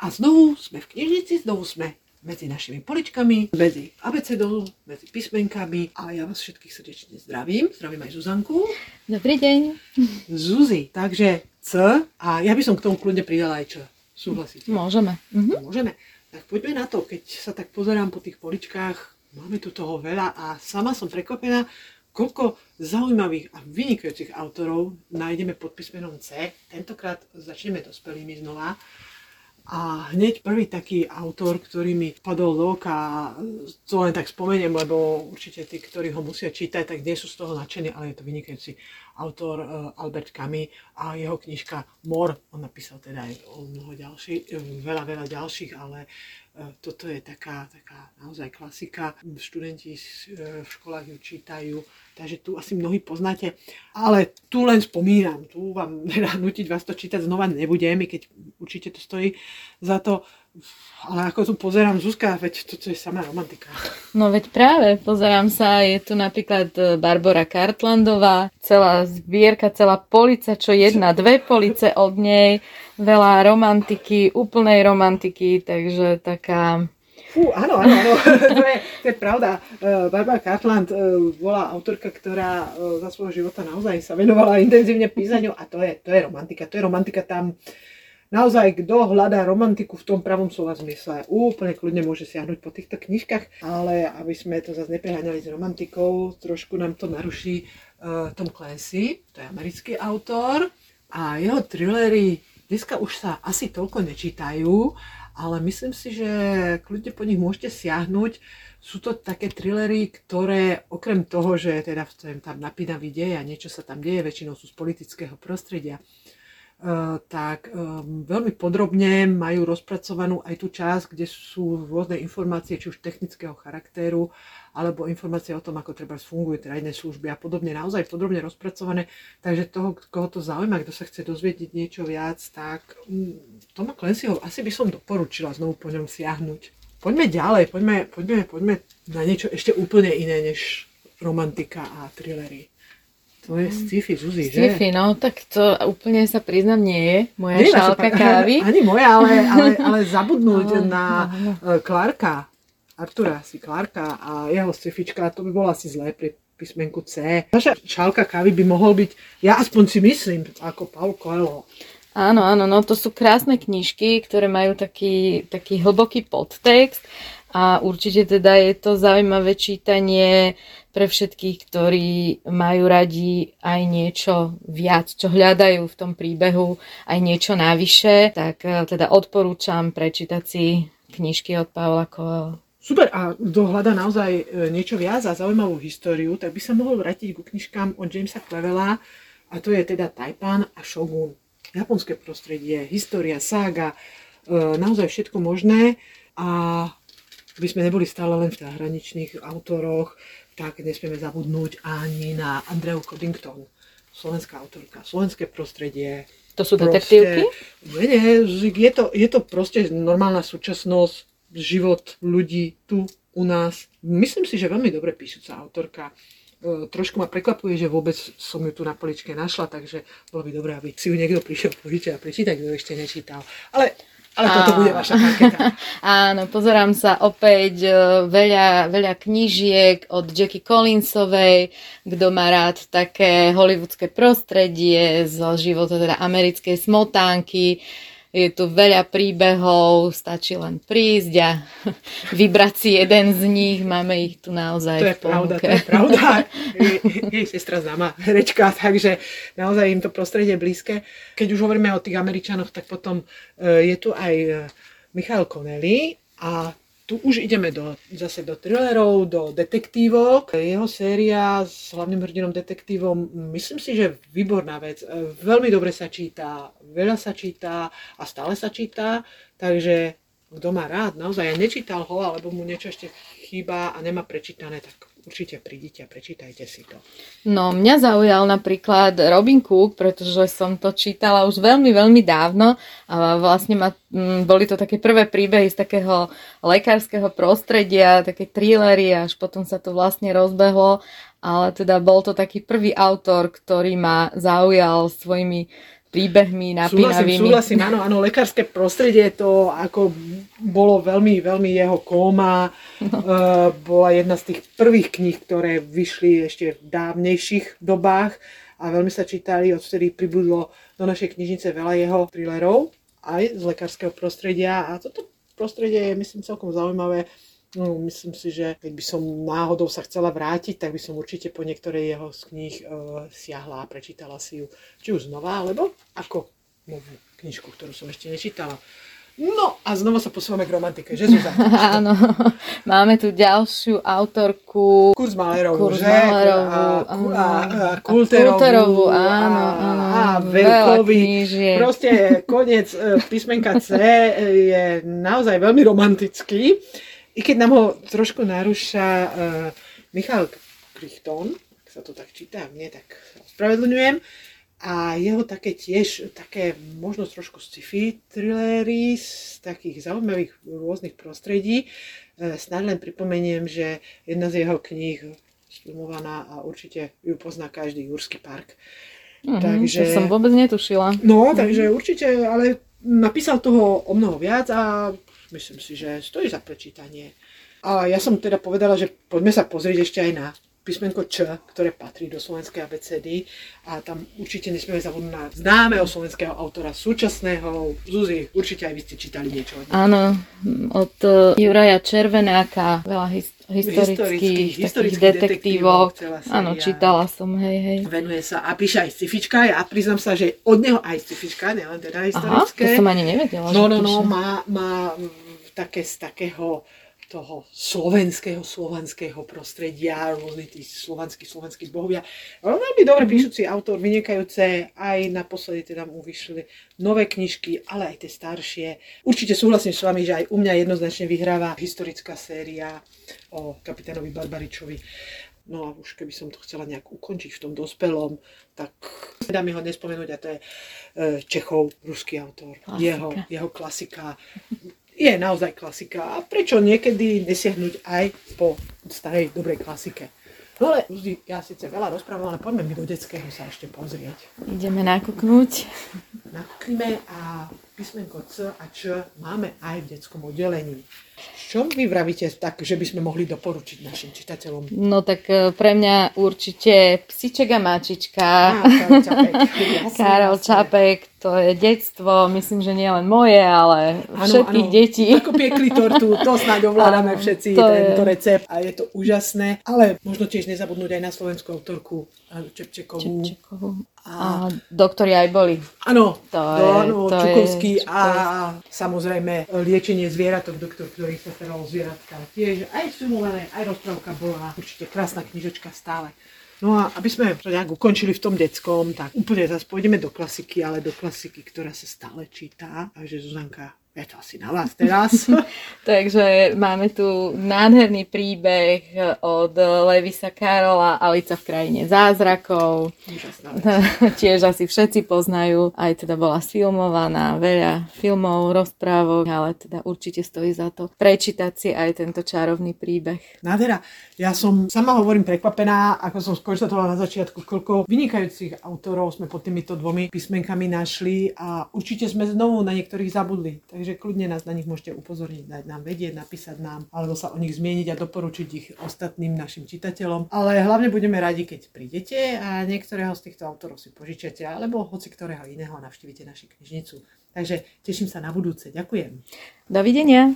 A znovu sme v knižnici, znovu sme medzi našimi poličkami, medzi abecedou, medzi písmenkami a ja vás všetkých srdečne zdravím. Zdravím aj Zuzanku. Dobrý deň. Zuzi, takže C a ja by som k tomu kľudne pridala aj Č. Súhlasíte? Môžeme. Mhm. Môžeme. Tak poďme na to, keď sa tak pozerám po tých poličkách, máme tu toho veľa a sama som prekvapená, koľko zaujímavých a vynikajúcich autorov nájdeme pod písmenom C. Tentokrát začneme dospelými znova. A hneď prvý taký autor, ktorý mi padol do oka, to len tak spomeniem, lebo určite tí, ktorí ho musia čítať, tak nie sú z toho nadšení, ale je to vynikajúci autor uh, Albert Camus a jeho knižka Mor, on napísal teda aj o mnoho ďalších, veľa, veľa ďalších, ale uh, toto je taká, taká naozaj klasika. Študenti v školách ju čítajú, takže tu asi mnohí poznáte. Ale tu len spomínam, tu vám teda nutiť vás to čítať znova nebudem, keď určite to stojí za to. Ale ako tu pozerám, Zuzka, veď toto je samá romantika. No veď práve, pozerám sa, je tu napríklad e, Barbara Kartlandová, celá zbierka, celá polica, čo jedna, dve police od nej, veľa romantiky, úplnej romantiky, takže taká... Fú, áno, áno, áno, to je, to je pravda. E, Barbara Cartland e, bola autorka, ktorá za svojho života naozaj sa venovala intenzívne písaniu a to je, to je romantika. To je romantika tam, naozaj, kto hľadá romantiku v tom pravom slova zmysle, úplne kľudne môže siahnuť po týchto knižkách, ale aby sme to zase nepreháňali s romantikou, trošku nám to naruší uh, Tom Clancy, to je americký autor a jeho thrillery dneska už sa asi toľko nečítajú, ale myslím si, že kľudne po nich môžete siahnuť. Sú to také thrillery, ktoré okrem toho, že teda tam napínavý dej a niečo sa tam deje, väčšinou sú z politického prostredia, tak um, veľmi podrobne majú rozpracovanú aj tú časť, kde sú rôzne informácie, či už technického charakteru, alebo informácie o tom, ako treba fungujú trajné služby a podobne, naozaj podrobne rozpracované. Takže toho, koho to zaujíma, kto sa chce dozvedieť niečo viac, tak um, Toma Clancyho asi by som doporučila znovu po ňom siahnuť. Poďme ďalej, poďme, poďme, poďme na niečo ešte úplne iné než romantika a thrillery. To je sci-fi, Zuzi, že? Sci-fi, no, tak to úplne sa priznám nie je moja nie, šálka naša, kávy. Ani moja, ale, ale, ale zabudnúť no, na no, no. Clarka, Artura si Clarka a jeho sci-fička, to by bolo asi zlé pri písmenku C. Naša šálka kávy by mohol byť, ja aspoň si myslím, ako Paul Coelho. Áno, áno, no to sú krásne knižky, ktoré majú taký, taký hlboký podtext a určite teda je to zaujímavé čítanie pre všetkých, ktorí majú radi aj niečo viac, čo hľadajú v tom príbehu, aj niečo navyše, tak e, teda odporúčam prečítať si knižky od Paula Coelho. Super, a kto hľada naozaj e, niečo viac a zaujímavú históriu, tak by sa mohol vrátiť ku knižkám od Jamesa Clevela a to je teda Taipan a Shogun. Japonské prostredie, história, sága, e, naozaj všetko možné a aby sme neboli stále len v zahraničných autoroch, tak nesmieme zabudnúť ani na Andreu Coddington, slovenská autorka, slovenské prostredie. To sú detektívky? Nie, nie, je to, je to proste normálna súčasnosť, život ľudí tu u nás. Myslím si, že veľmi dobre píšuca autorka. E, trošku ma prekvapuje, že vôbec som ju tu na poličke našla, takže bolo by dobré, aby si ju niekto prišiel požičať a prečítať, kto ešte nečítal. Ale ale toto bude vaša marketa. Áno, pozerám sa opäť e, veľa, veľa knížiek od Jackie Collinsovej, kto má rád také hollywoodske prostredie zo života teda americkej smotánky. Je tu veľa príbehov, stačí len prísť a vybrať si jeden z nich. Máme ich tu naozaj To je pravda, to je pravda. Jej sestra známa herečka, takže naozaj im to prostredie blízke. Keď už hovoríme o tých Američanoch, tak potom e, je tu aj e, Michal Connelly a tu už ideme do, zase do thrillerov, do detektívok. Jeho séria s hlavným hrdinom detektívom, myslím si, že výborná vec. Veľmi dobre sa číta, veľa sa číta a stále sa číta, takže kto má rád, naozaj nečítal ho, alebo mu niečo ešte chýba a nemá prečítané, tak určite prídite a prečítajte si to. No, mňa zaujal napríklad Robin Cook, pretože som to čítala už veľmi, veľmi dávno a vlastne ma, m, boli to také prvé príbehy z takého lekárskeho prostredia, také thrillery, až potom sa to vlastne rozbehlo, ale teda bol to taký prvý autor, ktorý ma zaujal svojimi príbehmi napínavými. Súhlasím, súhlasím, áno, áno, lekárske prostredie to ako bolo veľmi, veľmi jeho kóma. No. Uh, bola jedna z tých prvých kníh, ktoré vyšli ešte v dávnejších dobách a veľmi sa čítali, odvtedy pribudlo do našej knižnice veľa jeho thrillerov aj z lekárskeho prostredia a toto prostredie je myslím celkom zaujímavé myslím si, že keď by som náhodou sa chcela vrátiť, tak by som určite po niektorej jeho z kníh uh, siahla a prečítala si ju, či už znova, alebo ako novú knižku, ktorú som ešte nečítala. No a znova sa posúvame k romantike, že Zuzana? Áno, máme tu ďalšiu autorku. Kurz Malerovú, že? Malerovú, a, a, a, Kulterovú, Kulterovú, áno, áno. A, knížiek. Proste koniec e, písmenka C je naozaj veľmi romantický. I keď nám ho trošku narúša uh, Michal Krichton, ak sa to tak číta, nie, tak ospravedlňujem. A jeho také tiež, také možno trošku sci-fi thrillery z takých zaujímavých rôznych prostredí. Uh, snad len pripomeniem, že jedna z jeho kníh sfilmovaná a určite ju pozná každý Jurský park. Mm-hmm, takže... To som vôbec netušila. No, takže určite, ale napísal toho o mnoho viac a myslím si, že stojí za prečítanie. A ja som teda povedala, že poďme sa pozrieť ešte aj na písmenko Č, ktoré patrí do slovenskej abecedy a tam určite nesmieme zabudnúť na známeho slovenského autora súčasného. Zuzi, určite aj vy ste čítali niečo od Áno, od Juraja Červenáka, veľa his- historických, historických detektívov. Áno, čítala som, hej, hej. Venuje sa a píše aj scifička. Ja priznám sa, že od neho aj scifička, nielen teda historické. Aha, to som ani nevedela. No, no, no, má, má také z takého toho slovenského, slovanského prostredia, rôzny tí slovanskí, slovanskí bohovia. Veľmi dobre mm-hmm. píšuci autor, vynikajúce, aj naposledy teda mu vyšli nové knižky, ale aj tie staršie. Určite súhlasím s vami, že aj u mňa jednoznačne vyhráva historická séria o kapitánovi Barbaričovi. No a už keby som to chcela nejak ukončiť v tom dospelom, tak dá mi ho nespomenúť a to je e, Čechov, ruský autor. Klasika. Jeho, jeho klasika je naozaj klasika. A prečo niekedy nesiahnuť aj po starej dobrej klasike? No ale ja síce veľa rozprávam, ale poďme mi do detského sa ešte pozrieť. Ideme nakúknúť. Nakúknime a písmenko C a Č máme aj v detskom oddelení. Čo vy vravíte tak, že by sme mohli doporučiť našim čitateľom? No tak e, pre mňa určite Psiček a Mačička. Á, Karol Čapek. Jasne, Karol jasne. Čapek, to je detstvo, myslím, že nie len moje, ale všetkých ano, detí. Ako piekli tortu, to snáď ovládame všetci, to tento je. recept a je to úžasné. Ale možno tiež nezabudnúť aj na slovenskú autorku Čepčekovú. Čepčekovú. A doktori aj boli. Áno, To je- áno, to je Čukovský a Čukovský. samozrejme liečenie zvieratok, doktor, ktorý sa staral o zvieratka. Tiež aj filmované, aj rozprávka bola určite krásna knižočka stále. No a aby sme to nejak ukončili v tom detskom, tak úplne zase pôjdeme do klasiky, ale do klasiky, ktorá sa stále čítá. Takže Zuzanka, je to asi na vás teraz. Takže máme tu nádherný príbeh od Levisa Karola Alica v krajine zázrakov. Tiež asi všetci poznajú, aj teda bola sfilmovaná, veľa filmov, rozprávok, ale teda určite stojí za to prečítať si aj tento čarovný príbeh. Nádhera. Ja som sama hovorím prekvapená, ako som skonštatovala na začiatku, koľko vynikajúcich autorov sme pod týmito dvomi písmenkami našli a určite sme znovu na niektorých zabudli. Takže kľudne nás na nich môžete upozorniť, dať nám vedieť, napísať nám, alebo sa o nich zmieniť a doporučiť ich ostatným našim čitateľom. Ale hlavne budeme radi, keď prídete a niektorého z týchto autorov si požičiate, alebo hoci ktorého iného navštívite našu knižnicu. Takže teším sa na budúce. Ďakujem. Dovidenia!